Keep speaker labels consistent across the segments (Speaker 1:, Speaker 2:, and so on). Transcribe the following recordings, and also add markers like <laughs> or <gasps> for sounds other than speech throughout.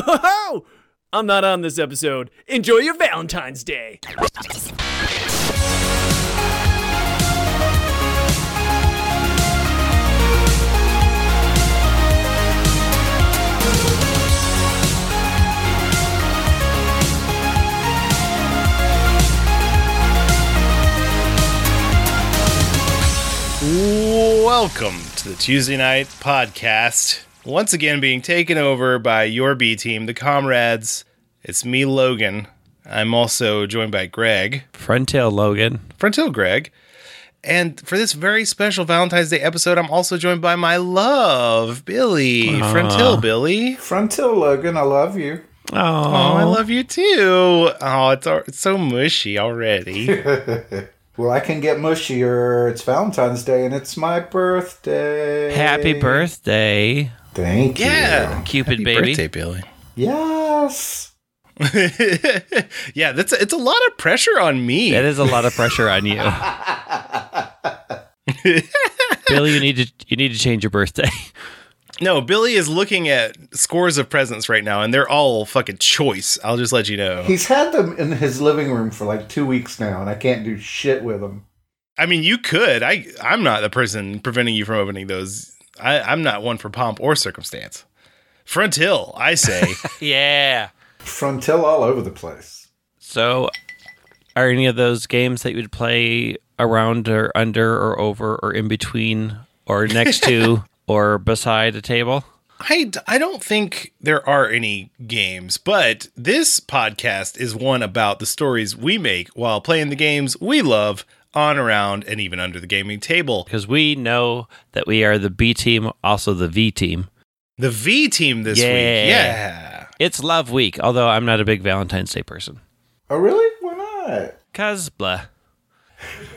Speaker 1: <laughs> I'm not on this episode. Enjoy your Valentine's Day.
Speaker 2: Welcome to the Tuesday Night Podcast. Once again, being taken over by your B team, the Comrades. It's me, Logan. I'm also joined by Greg,
Speaker 3: Frontail Logan.
Speaker 2: Frontail Greg. And for this very special Valentine's Day episode, I'm also joined by my love, Billy. Frontil Billy.
Speaker 4: Frontil Logan, I love you.
Speaker 3: Oh,
Speaker 2: Oh, I love you too. Oh, it's, it's so mushy already. <laughs>
Speaker 4: Well, I can get mushier. It's Valentine's Day and it's my birthday.
Speaker 3: happy birthday,
Speaker 4: Thank you.
Speaker 2: yeah.
Speaker 3: Cupid
Speaker 2: Happy
Speaker 3: baby.
Speaker 2: birthday, Billy.
Speaker 4: Yes. <laughs>
Speaker 2: yeah, that's it's a lot of pressure on me.
Speaker 3: That is a lot of pressure on you, <laughs> <laughs> Billy. You need to you need to change your birthday.
Speaker 2: No, Billy is looking at scores of presents right now, and they're all fucking choice. I'll just let you know.
Speaker 4: He's had them in his living room for like two weeks now, and I can't do shit with them.
Speaker 2: I mean, you could. I I'm not the person preventing you from opening those. I, I'm not one for pomp or circumstance. Front Hill, I say. <laughs>
Speaker 3: yeah.
Speaker 4: Frontil all over the place.
Speaker 3: So, are any of those games that you would play around or under or over or in between or next to <laughs> or beside a table?
Speaker 2: I, I don't think there are any games, but this podcast is one about the stories we make while playing the games we love on, around, and even under the gaming table.
Speaker 3: Because we know that we are the B team, also the V team.
Speaker 2: The V team this
Speaker 3: Yeah.
Speaker 2: week. Yeah.
Speaker 3: It's Love Week, although I'm not a big Valentine's Day person.
Speaker 4: Oh, really? Why not?
Speaker 3: Cause blah. <laughs>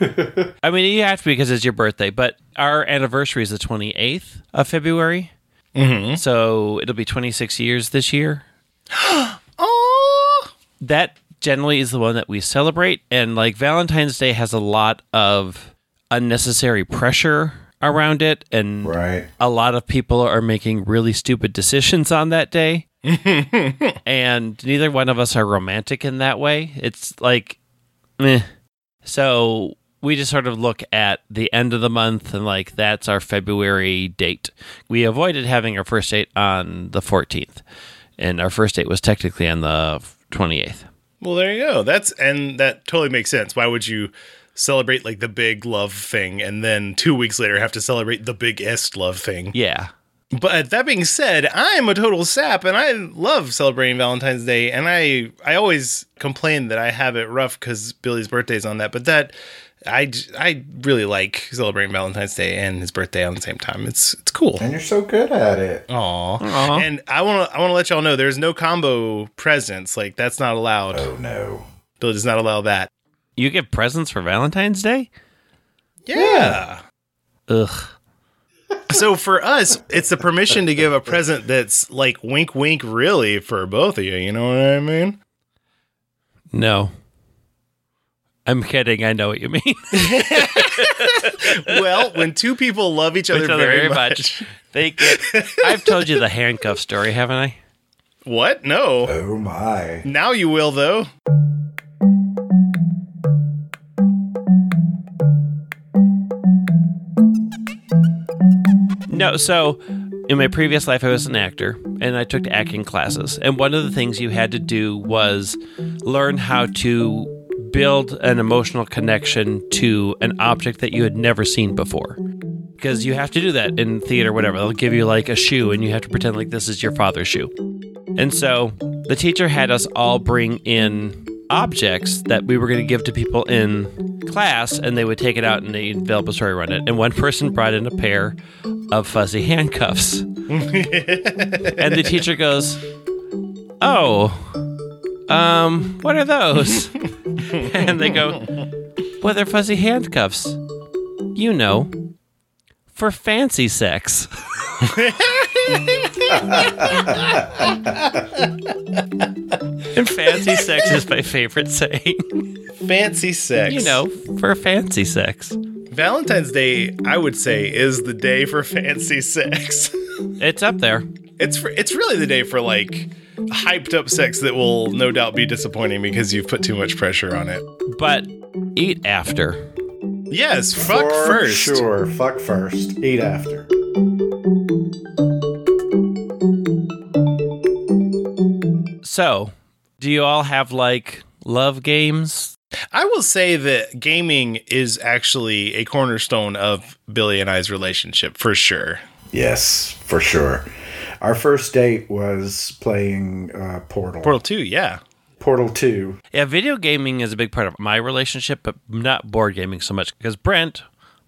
Speaker 3: I mean, you have to because it's your birthday, but our anniversary is the 28th of February.
Speaker 2: Mm-hmm.
Speaker 3: So it'll be 26 years this year. <gasps>
Speaker 2: Oh.
Speaker 3: That generally is the one that we celebrate. And like Valentine's Day has a lot of unnecessary pressure around it. And
Speaker 4: Right.
Speaker 3: a lot of people are making really stupid decisions on that day. <laughs> and neither one of us are romantic in that way. It's like, meh. So we just sort of look at the end of the month and like that's our February date. We avoided having our first date on the 14th, and our first date was technically on the 28th.
Speaker 2: Well, there you go. That's and that totally makes sense. Why would you celebrate like the big love thing and then two weeks later have to celebrate the biggest love thing?
Speaker 3: Yeah.
Speaker 2: But that being said, I'm a total sap and I love celebrating Valentine's Day. And I I always complain that I have it rough because Billy's birthday's on that. But that I, I really like celebrating Valentine's Day and his birthday on the same time. It's it's cool.
Speaker 4: And you're so good at it.
Speaker 2: Aw.
Speaker 3: Aw.
Speaker 2: And I want to I want to let y'all know there's no combo presents. Like that's not allowed.
Speaker 4: Oh, no.
Speaker 2: Billy does not allow that.
Speaker 3: You give presents for Valentine's Day?
Speaker 2: Yeah.
Speaker 3: Ugh.
Speaker 2: So for us, it's the permission to give a present that's like wink, wink, really for both of you. You know what I mean?
Speaker 3: No. I'm kidding. I know what you mean. <laughs>
Speaker 2: Well, when two people love each other,
Speaker 3: Each other
Speaker 2: very,
Speaker 3: very
Speaker 2: much.
Speaker 3: much. They get. I've told you the handcuff story, haven't I?
Speaker 2: What? No.
Speaker 4: Oh, my.
Speaker 2: Now you will, though.
Speaker 3: No, so in my previous life, I was an actor and I took acting classes. And one of the things you had to do was learn how to build an emotional connection to an object that you had never seen before. Because you have to do that in theater, whatever. They'll give you like a shoe and you have to pretend like this is your father's shoe. And so the teacher had us all bring in objects that we were going to give to people in class and they would take it out and they develop a story around it. And one person brought in a pair of fuzzy <laughs> handcuffs. and the teacher goes, "Oh, um, what are those?" <laughs> and they go, "Well, they're fuzzy handcuffs. You know, for fancy sex." <laughs> <laughs> and fancy sex is my favorite saying.
Speaker 2: Fancy sex.
Speaker 3: You know, for fancy sex.
Speaker 2: Valentine's Day, I would say, is the day for fancy sex.
Speaker 3: It's up there.
Speaker 2: It's for, it's really the day for like hyped up sex that will no doubt be disappointing because you've put too much pressure on it.
Speaker 3: But eat after.
Speaker 2: Yes, fuck
Speaker 4: For
Speaker 2: first.
Speaker 4: Sure, fuck first. Eat after.
Speaker 3: So, do you all have like love games?
Speaker 2: I will say that gaming is actually a cornerstone of Billy and I's relationship for sure.
Speaker 4: Yes, for sure. Our first date was playing uh, Portal.
Speaker 2: Portal 2, yeah.
Speaker 4: Portal 2.
Speaker 3: Yeah, video gaming is a big part of my relationship, but not board gaming so much because Brent,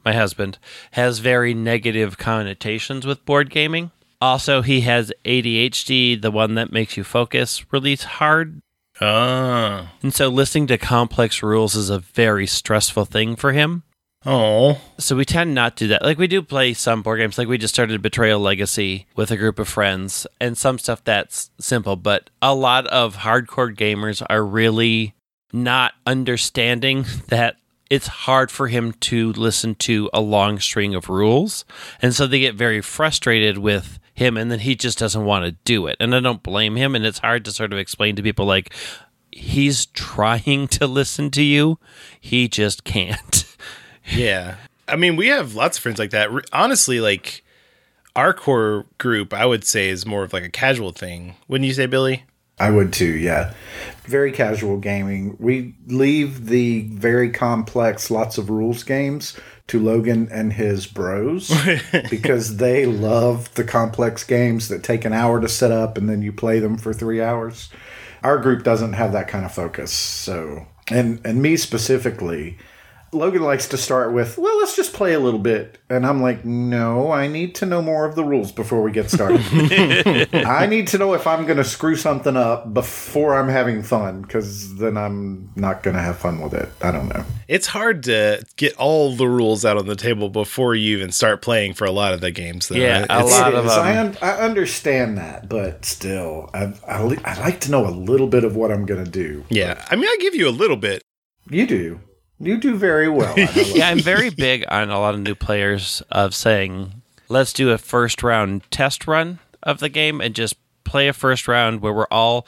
Speaker 3: my husband, has very negative connotations with board gaming. Also, he has ADHD, the one that makes you focus really hard.
Speaker 2: Oh.
Speaker 3: And so listening to complex rules is a very stressful thing for him.
Speaker 2: Oh.
Speaker 3: So we tend not to do that. Like we do play some board games. Like we just started Betrayal Legacy with a group of friends and some stuff that's simple, but a lot of hardcore gamers are really not understanding <laughs> that it's hard for him to listen to a long string of rules. And so they get very frustrated with him and then he just doesn't want to do it. And I don't blame him and it's hard to sort of explain to people like he's trying <laughs> to listen to you, he just can't. <laughs>
Speaker 2: Yeah. I mean, we have lots of friends like that. Honestly, like our core group, I would say is more of like a casual thing. Wouldn't you say, Billy?
Speaker 4: I would too, yeah. Very casual gaming. We leave the very complex, lots of rules games to Logan and his bros <laughs> because they love the complex games that take an hour to set up and then you play them for three hours. Our group doesn't have that kind of focus. So, and and me specifically, Logan likes to start with, well, let's just play a little bit. And I'm like, no, I need to know more of the rules before we get started. <laughs> I need to know if I'm going to screw something up before I'm having fun, because then I'm not going to have fun with it. I don't know.
Speaker 2: It's hard to get all the rules out on the table before you even start playing for a lot of the games. Though.
Speaker 3: Yeah, a lot of them.
Speaker 4: I, un- I understand that, but still, I, I, li- I like to know a little bit of what I'm going to do.
Speaker 2: Yeah. I mean, I give you a little bit.
Speaker 4: You do. You do very well. <laughs>
Speaker 3: Yeah, I'm very big on a lot of new players of saying, let's do a first round test run of the game and just play a first round where we're all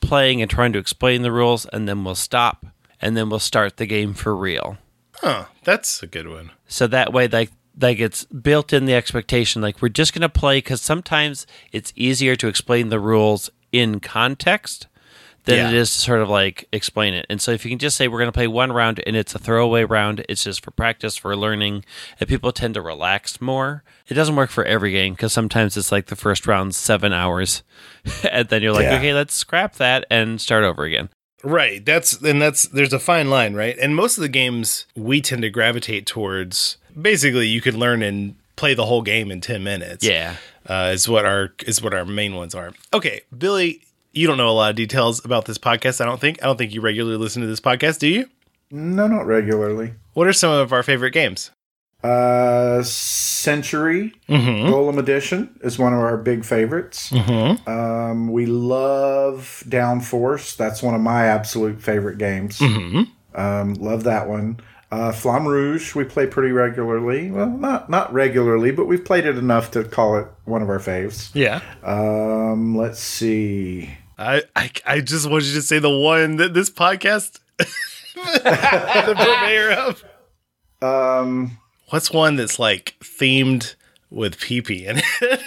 Speaker 3: playing and trying to explain the rules, and then we'll stop and then we'll start the game for real.
Speaker 2: Huh. That's a good one.
Speaker 3: So that way, like, like it's built in the expectation, like we're just gonna play because sometimes it's easier to explain the rules in context than
Speaker 2: Yeah.
Speaker 3: it is to sort of like explain it. And so if you can just say we're gonna play one round and it's a throwaway round, it's just for practice, for learning, and people tend to relax more. It doesn't work for every game because sometimes it's like the first round seven hours, <laughs> and then you're like,
Speaker 4: Yeah.
Speaker 3: okay, let's scrap that and start over again.
Speaker 2: Right. That's and that's there's a fine line, right? And most of the games we tend to gravitate towards basically you could learn and play the whole game in 10 minutes.
Speaker 3: Yeah.
Speaker 2: Uh, is what our is what our main ones are. Okay, Billy, you don't know a lot of details about this podcast, I don't think. I don't think you regularly listen to this podcast, do you?
Speaker 4: no, not regularly.
Speaker 2: What are some of our favorite games?
Speaker 4: Uh, Century
Speaker 2: Mm-hmm.
Speaker 4: Golem Edition is one of our big favorites.
Speaker 2: Mm-hmm.
Speaker 4: Um, we love Downforce. That's one of my absolute favorite games.
Speaker 2: Mm-hmm.
Speaker 4: Um, love that one. Uh, Flamme Rouge we play pretty regularly. Well, not not regularly, but we've played it enough to call it one of our faves.
Speaker 2: Yeah.
Speaker 4: Um, let's see.
Speaker 2: I, I I just want you to say the one that this podcast <laughs> the purveyor of.
Speaker 4: Um,
Speaker 2: What's one that's like themed with pee pee in it? <laughs>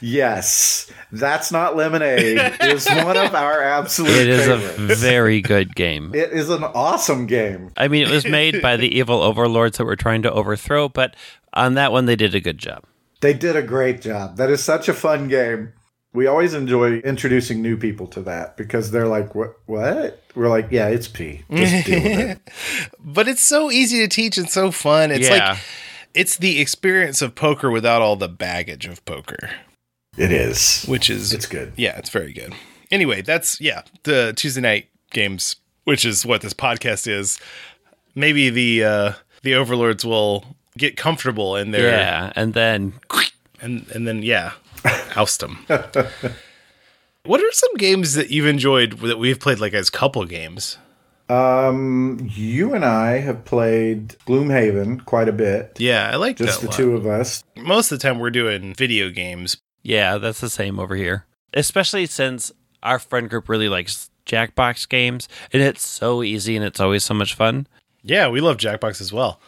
Speaker 4: yes, that's not lemonade. is one of our absolute.
Speaker 3: It is a very good game.
Speaker 4: It is an awesome game.
Speaker 3: I mean, it was made by the evil overlords that were trying to overthrow, but on that one, they did a good job.
Speaker 4: They did a great job. That is such a fun game. We always enjoy introducing new people to that because they're like, "What? What?" We're like, "Yeah, it's P. Just <laughs> deal with it."
Speaker 2: but it's so easy to teach and so fun. It's
Speaker 3: Yeah.
Speaker 2: like it's the experience of poker without all the baggage of poker,
Speaker 4: It is.
Speaker 2: which is
Speaker 4: It's good.
Speaker 2: Yeah, it's very good. Anyway, that's yeah, the Tuesday night games, which is what this podcast is. Maybe the uh the overlords will get comfortable in their
Speaker 3: Yeah, and then
Speaker 2: and and then yeah, oust them. <laughs> what are some games that you've enjoyed that we've played like as couple games?
Speaker 4: Um, you and I have played Gloomhaven quite a bit.
Speaker 2: Yeah, I like
Speaker 4: Just
Speaker 2: that.
Speaker 4: the
Speaker 2: a
Speaker 4: two of us.
Speaker 2: Most of the time, we're doing video games.
Speaker 3: Yeah, that's the same over here. Especially since our friend group really likes Jackbox games, and it's so easy and it's always so much fun.
Speaker 2: Yeah, we love Jackbox as well.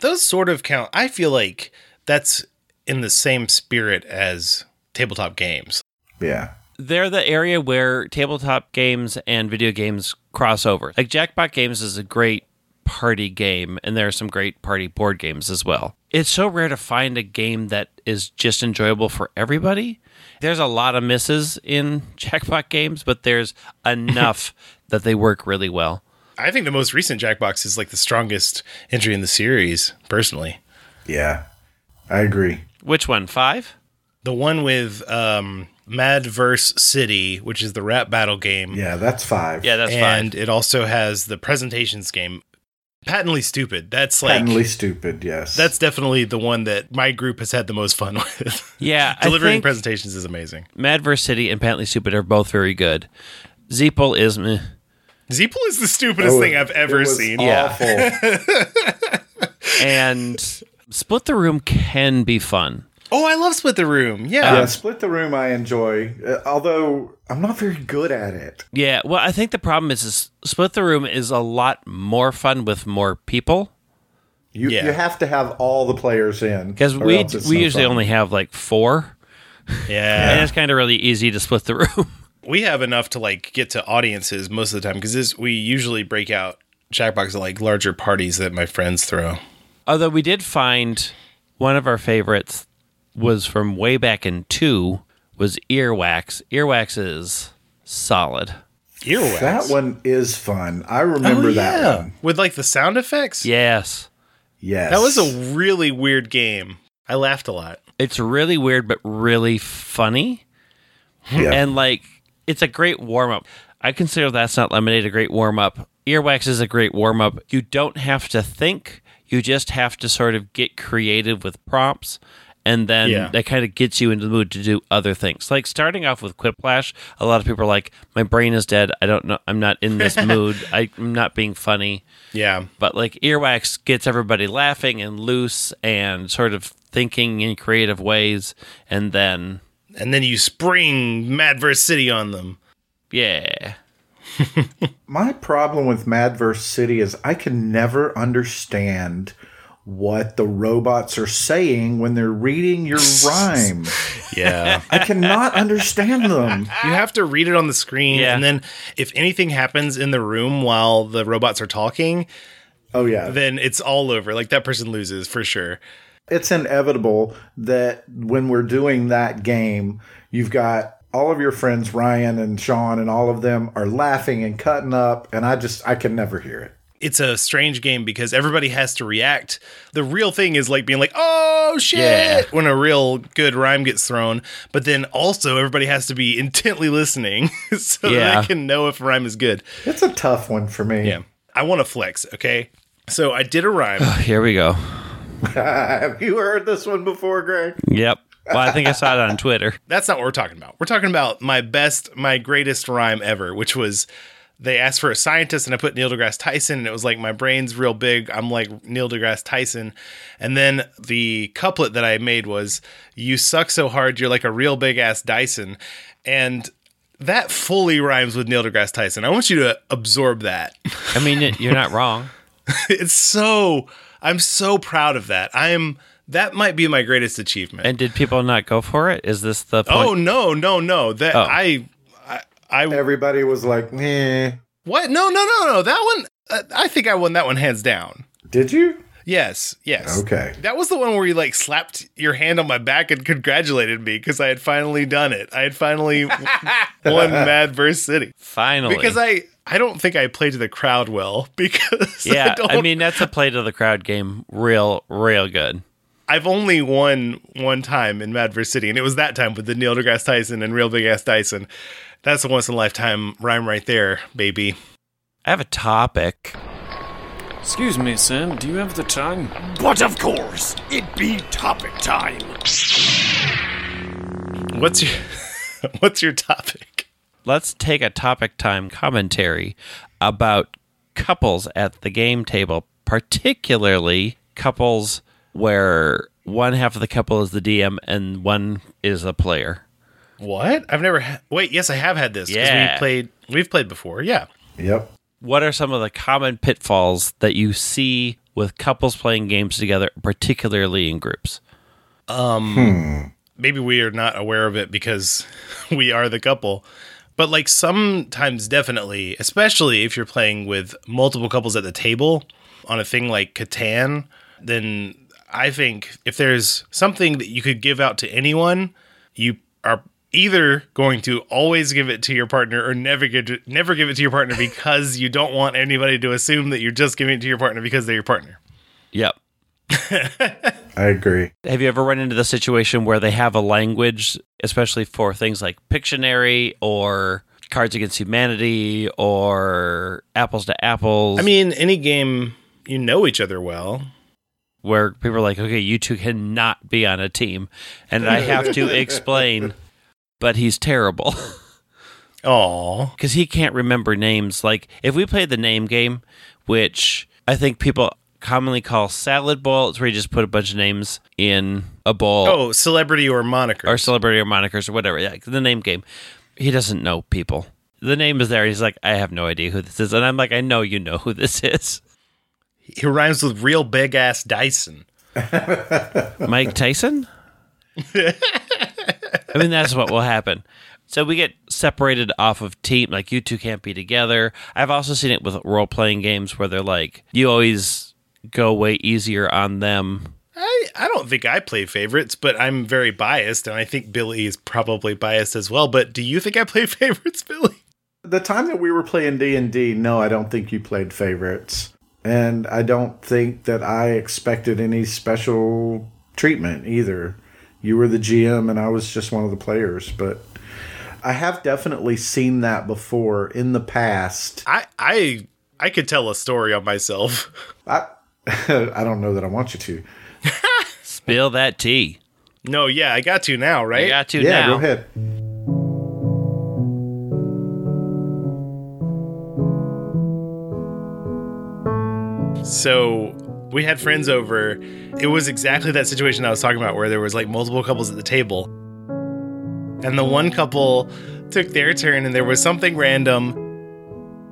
Speaker 2: Those sort of count. I feel like that's in the same spirit as tabletop games.
Speaker 4: Yeah.
Speaker 3: They're the area where tabletop games and video games cross over. Like Jackbox Games is a great party game, and there are some great party board games as well. It's so rare to find a game that is just enjoyable for everybody. There's a lot of misses in <laughs> Jackbox games, but there's enough <laughs> that they work really well.
Speaker 2: I think the most recent Jackbox is like the strongest entry in the series, personally.
Speaker 4: Yeah. I agree.
Speaker 3: Which one? Five?
Speaker 2: The one with um, Madverse City, which is the rap battle game.
Speaker 4: Yeah, that's five.
Speaker 3: Yeah, that's fine.
Speaker 2: and
Speaker 3: five.
Speaker 2: it also has the presentations game. Patently stupid. That's like
Speaker 4: Patently stupid, yes.
Speaker 2: that's definitely the one that my group has had the most fun <laughs> with.
Speaker 3: Yeah, I
Speaker 2: Delivering
Speaker 3: think
Speaker 2: presentations is amazing.
Speaker 3: Madverse City and Patently Stupid are both very good. Zeeple is meh.
Speaker 2: Zeeple is the stupidest
Speaker 4: Oh,
Speaker 2: thing I've
Speaker 4: it
Speaker 2: ever
Speaker 4: was
Speaker 2: seen.
Speaker 3: Yeah. <laughs> And Split the Room can be fun.
Speaker 2: Oh, I love Split the Room. Yeah.
Speaker 4: yeah, split the room. I enjoy, uh, although I'm not very good at it.
Speaker 3: Yeah, well, I think the problem is, is Split the Room is a lot more fun with more people
Speaker 4: You
Speaker 2: Yeah.
Speaker 4: you have to have all the players in
Speaker 3: because we we
Speaker 4: no
Speaker 3: usually
Speaker 4: fun.
Speaker 3: only have like four,
Speaker 2: Yeah. <laughs>
Speaker 3: and it's kind of really easy to split the room.
Speaker 2: We have enough to like get to audiences most of the time because this we usually break out Jackbox at like larger parties that my friends throw.
Speaker 3: Although we did find one of our favorites was from way back in two was Earwax. Earwax is solid.
Speaker 2: Earwax.
Speaker 4: That one is fun. I remember
Speaker 2: Oh,
Speaker 4: that one.
Speaker 2: With like the sound effects.
Speaker 3: Yes.
Speaker 4: Yes,
Speaker 2: That was a really weird game. I laughed a lot.
Speaker 3: It's really weird but really funny.
Speaker 4: yeah.
Speaker 3: And like it's a great warm up. I consider that's not lemonade a great warm up. Earwax is a great warm up. You don't have to think. You just have to sort of get creative with prompts. And then
Speaker 2: Yeah.
Speaker 3: that kind of gets you into the mood to do other things. Like starting off with Quiplash, a lot of people are like, My brain is dead. I don't know. I'm not in this <laughs> mood. I, I'm not being funny.
Speaker 2: Yeah.
Speaker 3: But like Earwax gets everybody laughing and loose and sort of thinking in creative ways. And then,
Speaker 2: And then you spring Madverse City on them.
Speaker 3: yeah. <laughs>
Speaker 4: My problem with Madverse City is I can never understand what the robots are saying when they're reading your <laughs> rhyme.
Speaker 2: Yeah.
Speaker 4: I cannot understand them.
Speaker 2: you have to read it on the screen.
Speaker 3: Yeah.
Speaker 2: And then if anything happens in the room while the robots are talking,
Speaker 4: Oh yeah.
Speaker 2: then it's all over. Like that person loses for sure.
Speaker 4: It's inevitable that when we're doing that game, you've got all of your friends, Ryan and Sean, and all of them are laughing and cutting up, and I just I can never hear it.
Speaker 2: It's a strange game because everybody has to react. The real thing is like being like, oh shit,
Speaker 3: Yeah.
Speaker 2: when a real good rhyme gets thrown. But then also everybody has to be <laughs> intently listening <laughs> so
Speaker 3: Yeah.
Speaker 2: I can know if a rhyme is good.
Speaker 4: It's a tough one for me.
Speaker 2: Yeah. I want to flex, okay? So I did a rhyme. <sighs>
Speaker 3: Here we go. <laughs>
Speaker 4: Have you heard this one before, Greg?
Speaker 3: Yep. Well, I think I saw it on Twitter. <laughs>
Speaker 2: That's not what we're talking about. We're talking about my best, my greatest rhyme ever, which was they asked for a scientist and I put Neil deGrasse Tyson and it was like my brain's real big. I'm like Neil deGrasse Tyson. And then the couplet that I made was you suck so hard you're like a real big ass Dyson. And that fully rhymes with Neil deGrasse Tyson. I want you to absorb that.
Speaker 3: I mean, you're not wrong. <laughs>
Speaker 2: it's so I'm so proud of that. I am that might be my greatest achievement.
Speaker 3: And did people not go for it? Is this the point?
Speaker 2: oh no, no, no. That
Speaker 3: Oh.
Speaker 2: I I, I
Speaker 4: Everybody was like, "Meh."
Speaker 2: What? No, no, no, no. That one, uh, I think I won that one hands down.
Speaker 4: Did you?
Speaker 2: Yes, yes.
Speaker 4: Okay.
Speaker 2: That was the one where you like slapped your hand on my back and congratulated me because I had finally done it. I had finally <laughs> won Madverse City.
Speaker 3: Finally.
Speaker 2: Because I, I don't think I played to the crowd well <laughs> because
Speaker 3: yeah,
Speaker 2: I, don't,
Speaker 3: I mean, that's a play to the crowd game. Real, real good.
Speaker 2: I've only won one time in Madverse City, and it was that time with the Neil deGrasse Tyson and Real Big Ass Dyson. That's a once in a lifetime rhyme right there, baby.
Speaker 3: I have a topic.
Speaker 5: Excuse me, Sam, do you have the time?
Speaker 1: But of course, it be topic time.
Speaker 2: What's your, <laughs> what's your topic?
Speaker 3: Let's take a topic time commentary about couples at the game table, particularly couples where one half of the couple is the DM and one is a player.
Speaker 2: What? I've never. Ha- Wait, yes, I have had this. 'cause
Speaker 3: Yeah.
Speaker 2: we played. We've played before. Yeah.
Speaker 4: Yep.
Speaker 3: What are some of the common pitfalls that you see with couples playing games together, particularly in groups? Hmm.
Speaker 2: maybe we are not aware of it because <laughs> we are the couple. But like sometimes definitely, especially if you're playing with multiple couples at the table on a thing like Catan, then I think if there's something that you could give out to anyone, you are either going to always give it to your partner or never give it, never give it to your partner because you don't want anybody to assume that you're just giving it to your partner because they're your partner.
Speaker 3: Yep. <laughs>
Speaker 4: I agree.
Speaker 3: Have you ever run into the situation where they have a language, especially for things like Pictionary or Cards Against Humanity or Apples to Apples?
Speaker 2: I mean, any game you know each other well.
Speaker 3: where people are like, okay, you two cannot be on a team. And I have to <laughs> explain, but he's terrible
Speaker 2: Aw. <laughs>
Speaker 3: because he can't remember names. Like, if we played the name game, which I think people commonly call salad bowl, it's where you just put a bunch of names in a bowl.
Speaker 2: Oh, celebrity or moniker.
Speaker 3: or celebrity or monikers or whatever. Yeah, the name game. He doesn't know people. The name is there. He's like, I have no idea who this is, and I'm like, I know you know who this is.
Speaker 2: he rhymes with real big ass Dyson. <laughs>
Speaker 3: Mike Tyson. I mean, that's what will happen. So we get separated off of team. Like you two can't be together. I've also seen it with role playing games where they're like, you always go way easier on them.
Speaker 2: I, I don't think I play favorites, but I'm very biased, and I think Billy is probably biased as well. But do you think I play <laughs> favorites, Billy?
Speaker 4: The time that we were playing D and D, no, I don't think you played favorites, and I don't think that I expected any special treatment either. You were the GM, and I was just one of the players, but. I have definitely seen that before in the past.
Speaker 2: I I I could tell a story on myself.
Speaker 4: I <laughs> I don't know that I want you to.
Speaker 3: Spill that tea.
Speaker 2: No, yeah, I got to now, right?
Speaker 3: You got to
Speaker 4: Yeah,
Speaker 3: now.
Speaker 4: go ahead.
Speaker 2: So we had friends over. It was exactly that situation I was talking about where there was like multiple couples at the table. And the one couple took their turn and there was something random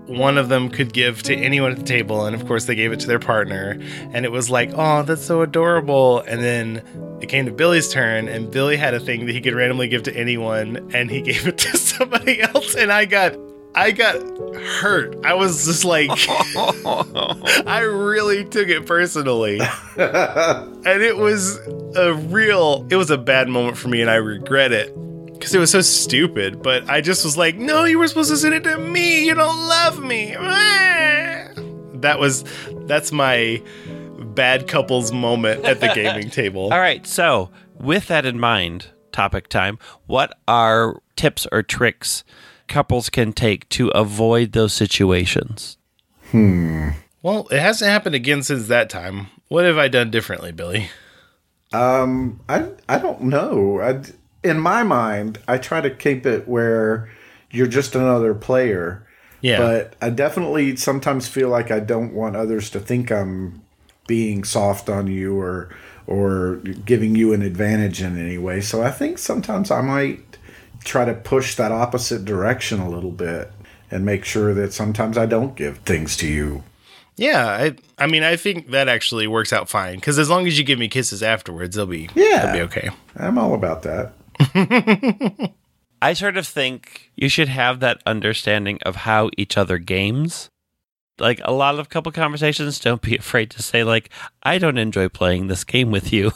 Speaker 2: one of them could give to anyone at the table and of course they gave it to their partner and it was like, "Oh, that's so adorable." And then it came to Billy's turn and Billy had a thing that he could randomly give to anyone and he <laughs> gave it to somebody else and I got I got hurt. I was just like <laughs> I really took it personally. <laughs> and it was a real it was a bad moment for me and I regret it cuz it was so stupid, but I just was like, "No, you were supposed to send it to me. You don't love me." <laughs> That was that's my bad couples moment at the gaming <laughs> table.
Speaker 3: All right. So, with that in mind, topic time, what are tips or tricks couples can take to avoid those situations? Hmm.
Speaker 2: Well, it hasn't happened again since that time. What have I done differently, Billy?
Speaker 4: Um, I I don't know. I, in my mind, I try to keep it where you're just another player.
Speaker 2: Yeah.
Speaker 4: But I definitely sometimes feel like I don't want others to think I'm being soft on you or or giving you an advantage in any way. So I think sometimes I might try to push that opposite direction a little bit and make sure that sometimes I don't give things to you.
Speaker 2: Yeah, I I mean I think that actually works out fine because as long as you give me kisses afterwards, they'll be
Speaker 4: Yeah.
Speaker 2: they'll be okay.
Speaker 4: I'm all about that. <laughs>
Speaker 3: I sort of think you should have that understanding of how each other games. Like a lot of couple conversations, don't be <laughs> afraid to say, like, I don't enjoy playing this game with you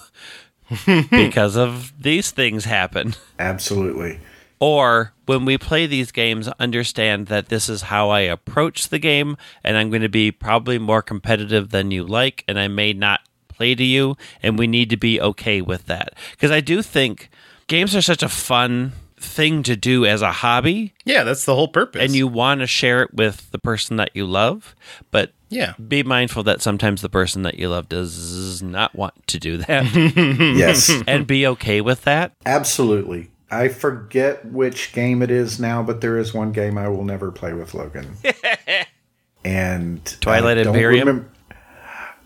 Speaker 3: <laughs> because of these things happen.
Speaker 4: Absolutely.
Speaker 3: Or when we play these games, understand that this is how I approach the game, and I'm going to be probably more competitive than you like, and I may not play to you, and we need to be okay with that. Because I do think games are such a fun thing to do as a hobby,
Speaker 2: Yeah, that's the whole purpose.
Speaker 3: and you want to share it with the person that you love, but
Speaker 2: yeah,
Speaker 3: be mindful that sometimes the person that you love does not want to do that, <laughs>
Speaker 4: Yes.
Speaker 3: and be okay with that.
Speaker 4: Absolutely. I forget which game it is now, but there is one game I will never play with Logan. <laughs> and
Speaker 3: Twilight
Speaker 4: I don't
Speaker 3: Imperium?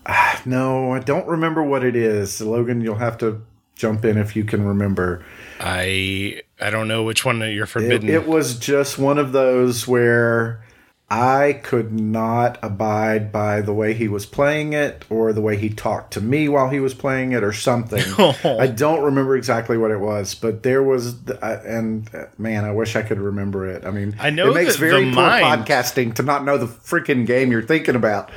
Speaker 4: remem- <sighs> no, I don't remember what it is. Logan, you'll have to jump in if you can remember.
Speaker 2: I I don't know which one you're
Speaker 4: It,
Speaker 2: forbidden.
Speaker 4: it was just one of those where I could not abide by the way he was playing it or the way he talked to me while he was playing it or something. <laughs> I don't remember exactly what it was, but there was, I- and uh, man, I wish I could remember it. I mean,
Speaker 2: I know
Speaker 4: it makes very poor
Speaker 2: mind-
Speaker 4: podcasting to not know the freaking game you're thinking about.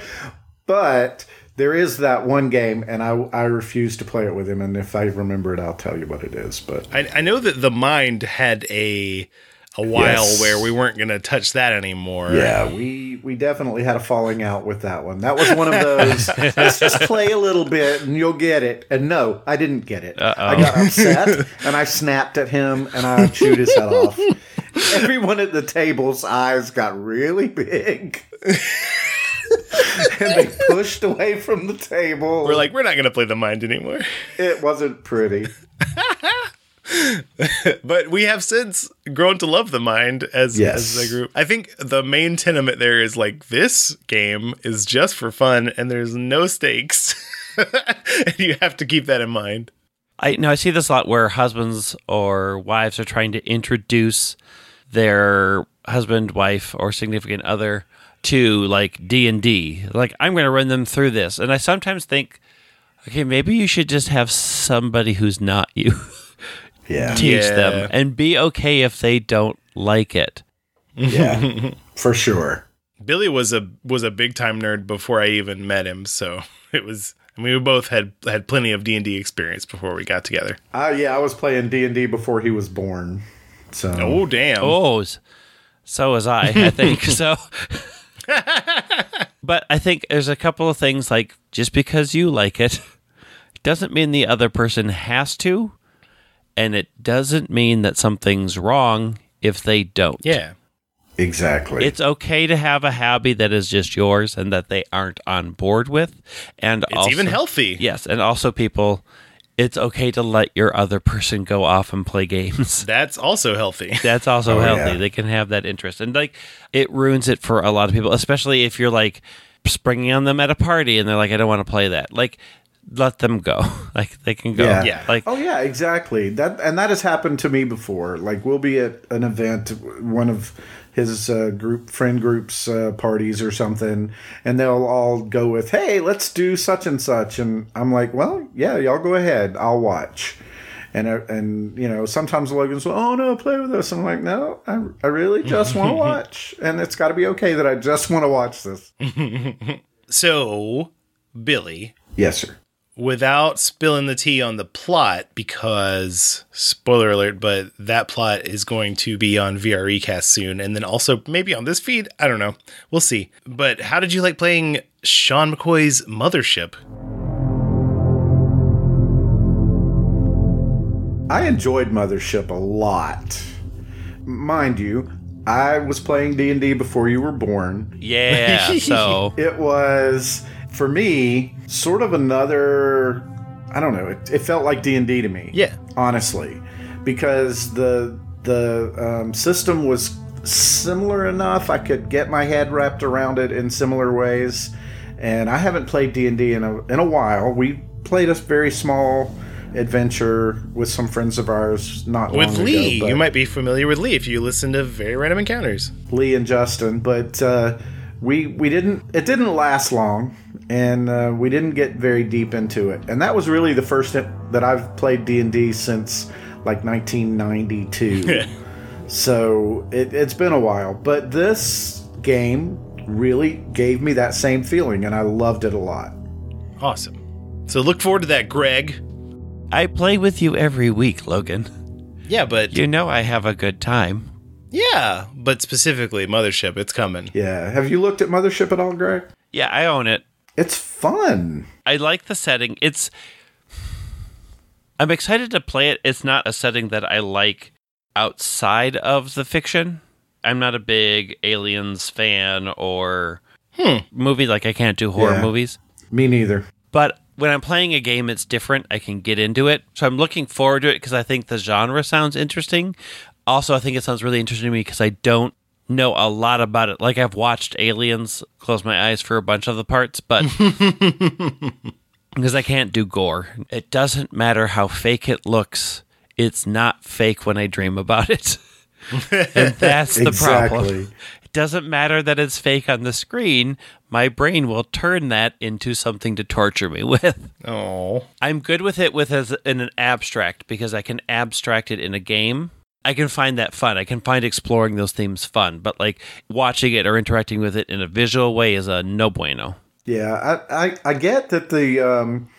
Speaker 4: But there is that one game, and I, I refuse to play it with him. And if I remember it, I'll tell you what it is. But
Speaker 2: I, I know that the mind had a a while
Speaker 4: Yes.
Speaker 2: where we weren't going to touch that anymore.
Speaker 4: Yeah, we we definitely had a falling out with that one. That was one of those. <laughs> let's just play a little bit and you'll get it. And no, I didn't get it. I got upset <laughs> and I snapped at him and I chewed his head off. <laughs> Everyone at the table's eyes got really big. <laughs> and they pushed away from the table.
Speaker 2: We're like, we're not going to play the mind anymore.
Speaker 4: it wasn't pretty. <laughs>
Speaker 2: But we have since grown to love the mind as,
Speaker 4: Yes.
Speaker 2: as a group. I think the main tenement there is like this game is just for fun and there's no stakes. <laughs> and you have to keep that in mind.
Speaker 3: I know I see this a lot where husbands or wives are trying to introduce their husband, wife, or significant other to like D and D. Like I'm going to run them through this, and I sometimes think, okay, maybe you should just have somebody who's not <laughs> you
Speaker 4: Yeah.
Speaker 3: teach
Speaker 2: Yeah.
Speaker 3: them, and be okay if they don't like it.
Speaker 4: Yeah. <laughs> For sure.
Speaker 2: Billy was a was a big time nerd before I even met him, so <laughs> it was I mean we both had had plenty of D&D experience before we got together.
Speaker 4: Uh, yeah, I was playing D&D before he was born. So
Speaker 2: Oh damn.
Speaker 3: Oh, so was I. I think so. <laughs> but I think there's a couple of things like just because you like it doesn't mean the other person has to, and it doesn't mean that something's wrong if they don't.
Speaker 2: Yeah.
Speaker 4: Exactly.
Speaker 3: It's okay to have a hobby that is just yours and that they aren't on board with, and
Speaker 2: It's
Speaker 3: also,
Speaker 2: even healthy.
Speaker 3: Yes, and also people, it's okay to let your other person go off and play games. <laughs>
Speaker 2: That's also healthy. <laughs>
Speaker 3: That's also
Speaker 4: Oh,
Speaker 3: healthy.
Speaker 4: yeah.
Speaker 3: They can have that interest. And like it ruins it for a lot of people, especially if you're like springing on them at a party and they're like, I don't want to play that. Like, let them go. <laughs> Like they can go.
Speaker 4: Yeah.
Speaker 2: Yeah.
Speaker 3: Like
Speaker 4: Oh yeah, exactly. That and that has happened to me before. Like we'll be at an event, one of his uh, group friend groups uh, parties or something, and they'll all go with, "Hey, let's do such and such," and I'm like, "Well, yeah, y'all go ahead. I'll watch." And uh, and you know sometimes Logan's like, "Oh no, play with us." I'm like, "No, I, I really just want to <laughs> watch, and it's got to be okay that I just want to watch this." <laughs>
Speaker 2: So, Billy,
Speaker 4: Yes, sir.
Speaker 2: Without spilling the tea on the plot, because spoiler alert, but that plot is going to be on VREcast soon, and then also maybe on this feed. I don't know. We'll see. But how did you like playing Sean McCoy's Mothership?
Speaker 4: I enjoyed Mothership a lot. Mind you, I was playing D&D before you were born.
Speaker 3: yeah. So <laughs>
Speaker 4: It was for me sort of another I don't know, it, it felt like D&D to me.
Speaker 2: Yeah.
Speaker 4: Honestly, because the the um, system was similar enough I could get my head wrapped around it in similar ways. And I haven't played D&D in a in a while. We played a very small adventure with some friends of ours not
Speaker 2: With Lee.
Speaker 4: ago,
Speaker 2: you might be familiar with Lee if you listen to Very Random Encounters.
Speaker 4: Lee and Justin, but uh, we we didn't. It didn't last long, and uh, we didn't get very deep into it. And that was really the first that I've played D and D since like 1992. <laughs> so it, it's been a while, but this game really gave me that same feeling, and I loved it a lot.
Speaker 2: Awesome. So look forward to that, Greg.
Speaker 3: I play with you every week, Logan.
Speaker 2: Yeah, but
Speaker 3: You know I have a good time.
Speaker 2: yeah, but specifically Mothership, it's coming.
Speaker 4: Yeah. Have you looked at Mothership at all, Greg?
Speaker 3: Yeah, I own it.
Speaker 4: It's fun.
Speaker 3: I like the setting. It's I'm excited to play it. It's not a setting that I like outside of the fiction. I'm not a big aliens fan or hmm. movie like I can't do horror
Speaker 4: Yeah.
Speaker 3: movies.
Speaker 4: Me neither.
Speaker 3: But when I'm playing a game it's different, I can get into it. So I'm looking forward to it because I think the genre sounds interesting. Also, I think it sounds really interesting to me because I don't know a lot about it. Like I've watched Aliens, close my eyes for a bunch of the parts, but <laughs> because I can't do gore. It doesn't matter how fake it looks. It's not fake when I dream about it. and that's the <laughs> problem. It doesn't matter that it's fake on the screen. My brain will turn that into something to torture me <laughs> with.
Speaker 2: Oh,
Speaker 3: I'm good with it with as in an abstract because I can abstract it in a game. I can find that fun. I can find exploring those themes fun, but like watching it or interacting with it in a visual way is a no bueno.
Speaker 4: Yeah, I, I, I get that the um,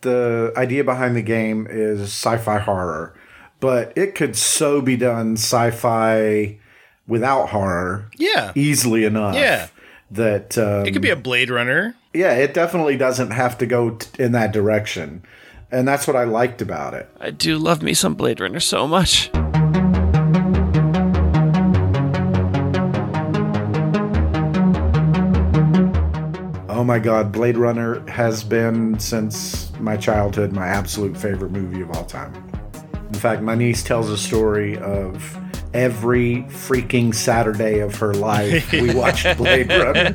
Speaker 4: the idea behind the game is sci-fi horror, but it could so be done sci-fi without horror
Speaker 2: yeah.
Speaker 4: easily enough.
Speaker 2: Yeah.
Speaker 4: that um,
Speaker 2: It could be a Blade Runner.
Speaker 4: yeah, it definitely doesn't have to go t- in that direction, and that's what I liked about it.
Speaker 3: I do love me some Blade Runner so much.
Speaker 4: Oh my God, Blade Runner has been since my childhood my absolute favorite movie of all time. In fact, my niece tells a story of every freaking Saturday of her life we <laughs> watched Blade Runner.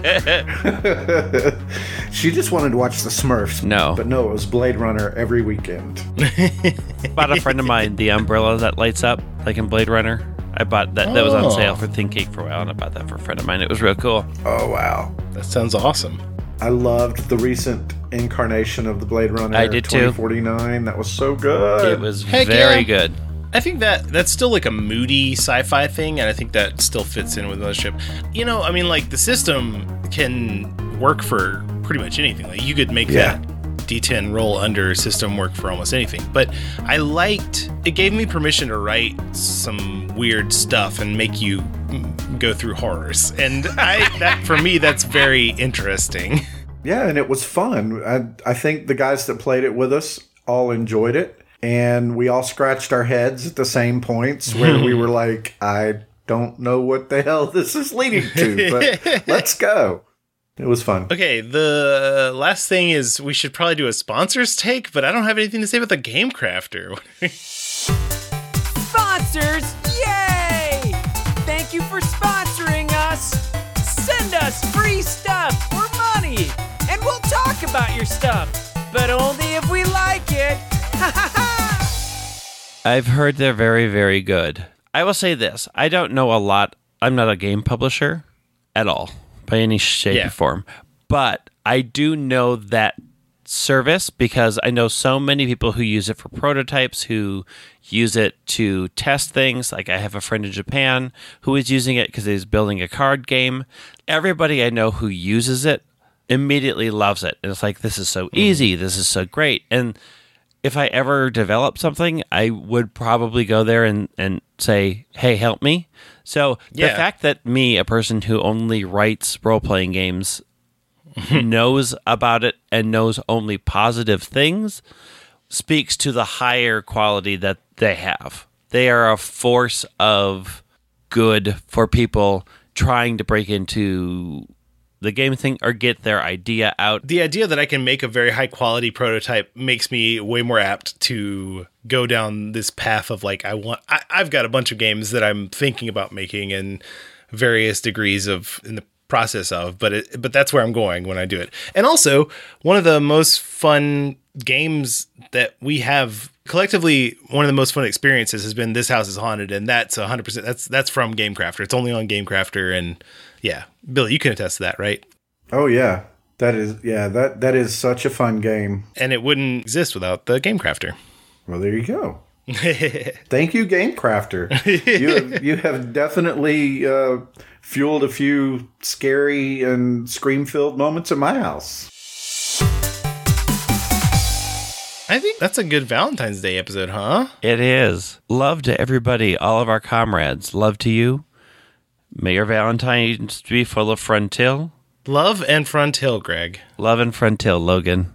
Speaker 4: <laughs> she just wanted to watch the Smurfs.
Speaker 3: No.
Speaker 4: But no, it was Blade Runner every weekend. <laughs>
Speaker 3: bought a friend of mine the umbrella that lights up, like in Blade Runner. I bought that. That was on
Speaker 2: Oh.
Speaker 3: sale for ThinkGeek for a while, and I bought that for a friend of mine. It was real cool.
Speaker 4: Oh, wow.
Speaker 2: That sounds awesome.
Speaker 4: I loved the recent incarnation of the Blade Runner
Speaker 3: I did too.
Speaker 4: 2049. That was so good.
Speaker 3: It was
Speaker 2: Heck
Speaker 3: very
Speaker 2: yeah.
Speaker 3: good.
Speaker 2: I think that that's still like a moody sci-fi thing, and I think that still fits in with Mothership. You know, I mean, like the system can work for pretty much anything. Like you could make
Speaker 4: Yeah.
Speaker 2: that D10 roll under system work for almost anything. But I liked it gave me permission to write some weird stuff and make you go through horrors, and I that for me that's very interesting.
Speaker 4: Yeah, and it was fun. I, I think the guys that played it with us all enjoyed it, and we all scratched our heads at the same points where we were <laughs> like, I don't know what the hell this is leading to, but <laughs> let's go. It was fun.
Speaker 2: Okay, the last thing is we should probably do a sponsors take, but I don't have anything to say about the Game Crafter. <laughs>
Speaker 1: Sponsors, yay! Thank you for sponsoring us. Send us free stuff or money, and we'll talk about your stuff, but only if we like it. Ha ha ha!
Speaker 3: I've heard they're very, very good. I will say this: I don't know a lot. I'm not a game publisher at all, by any shape
Speaker 2: Yeah.
Speaker 3: or form, but I do know that service because I know so many people who use it for prototypes, who use it to test things. Like I have a friend in Japan who is using it because he's building a card game. Everybody I know who uses it immediately loves it. And it's like, this is so mm. easy. This is so great. And if I ever develop something, I would probably go there and, and say, hey, help me. So the fact that me, a person who only writes role playing games, <laughs> knows about it and knows only positive things speaks to the higher quality that they have. They are a force of good for people trying to break into the game thing or get their idea out.
Speaker 2: the idea that I can make a very high quality prototype makes me way more apt to go down this path of like I want. I, I've got a bunch of games that I'm thinking about making in various degrees of in the process of, but it, but that's where I'm going when I do it. And also, one of the most fun games that we have collectively, one of the most fun experiences has been This House is Haunted, and that's 100. percent That's that's from GameCrafter. It's only on GameCrafter, and yeah, Billy, you can attest to that, right?
Speaker 4: Oh yeah, that is yeah that that is such a fun game.
Speaker 2: and it wouldn't exist without the game crafter.
Speaker 4: Well, there you go. <laughs> Thank you, Game Crafter. <laughs> you have, you have definitely uh, fueled a few scary and scream filled moments in my house.
Speaker 2: I think that's a good Valentine's Day episode, huh?
Speaker 3: It is. Love to everybody, all of our comrades. Love to you. May your Valentine's be full of frontil.
Speaker 2: Love and Frontil, Greg.
Speaker 3: Love and frontil, Logan.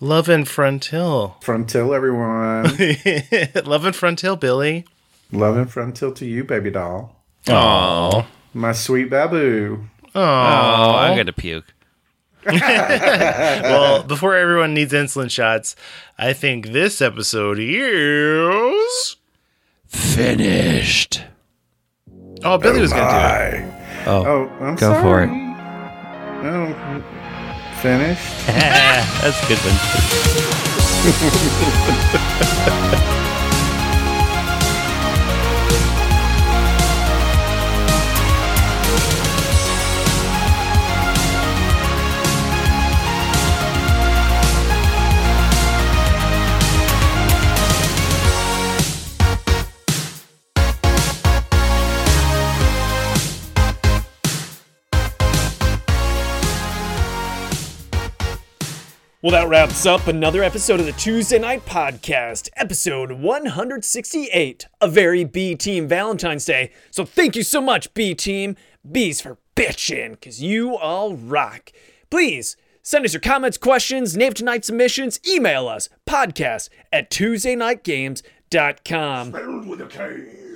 Speaker 2: Love and Frontil. <laughs>
Speaker 4: Frontil, everyone.
Speaker 2: Love and Frontil, Billy.
Speaker 4: Love and frontil to you, baby doll.
Speaker 2: Aww.
Speaker 4: My sweet babu.
Speaker 3: Oh, I'm going to puke. <laughs>
Speaker 2: Well, before everyone needs insulin shots, I think this episode is.
Speaker 3: Finished.
Speaker 2: Oh, Billy was gonna do it.
Speaker 3: Oh,
Speaker 4: Oh, I'm
Speaker 3: Go
Speaker 4: sorry.
Speaker 3: for it.
Speaker 4: No, oh, finished. <laughs>
Speaker 3: that's a good one. <laughs>
Speaker 1: Well, that wraps up another episode of the Tuesday Night Podcast, episode 168, a very B Team Valentine's Day. So thank you so much, B Team. B's for bitchin', because you all rock. Please send us your comments, questions, name tonight submissions, email us, podcast at TuesdayNightGames.com.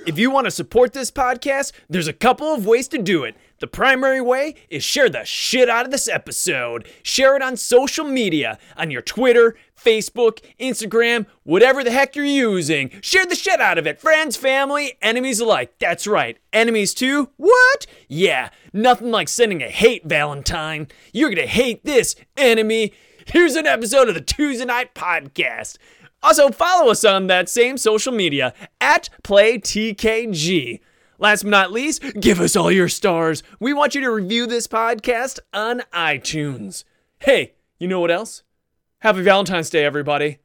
Speaker 1: If you want to support this podcast, there's a couple of ways to do it. The primary way is share the shit out of this episode. Share it on social media, on your Twitter, Facebook, Instagram, whatever the heck you're using. Share the shit out of it. Friends, family, enemies alike. That's right. Enemies too? What? Yeah, nothing like sending a hate Valentine. You're gonna hate this, enemy. Here's an episode of the Tuesday Night Podcast. Also, follow us on that same social media at PlayTNG. Last but not least, give us all your stars. We want you to review this podcast on iTunes. Hey, you know what else? Happy Valentine's Day, everybody.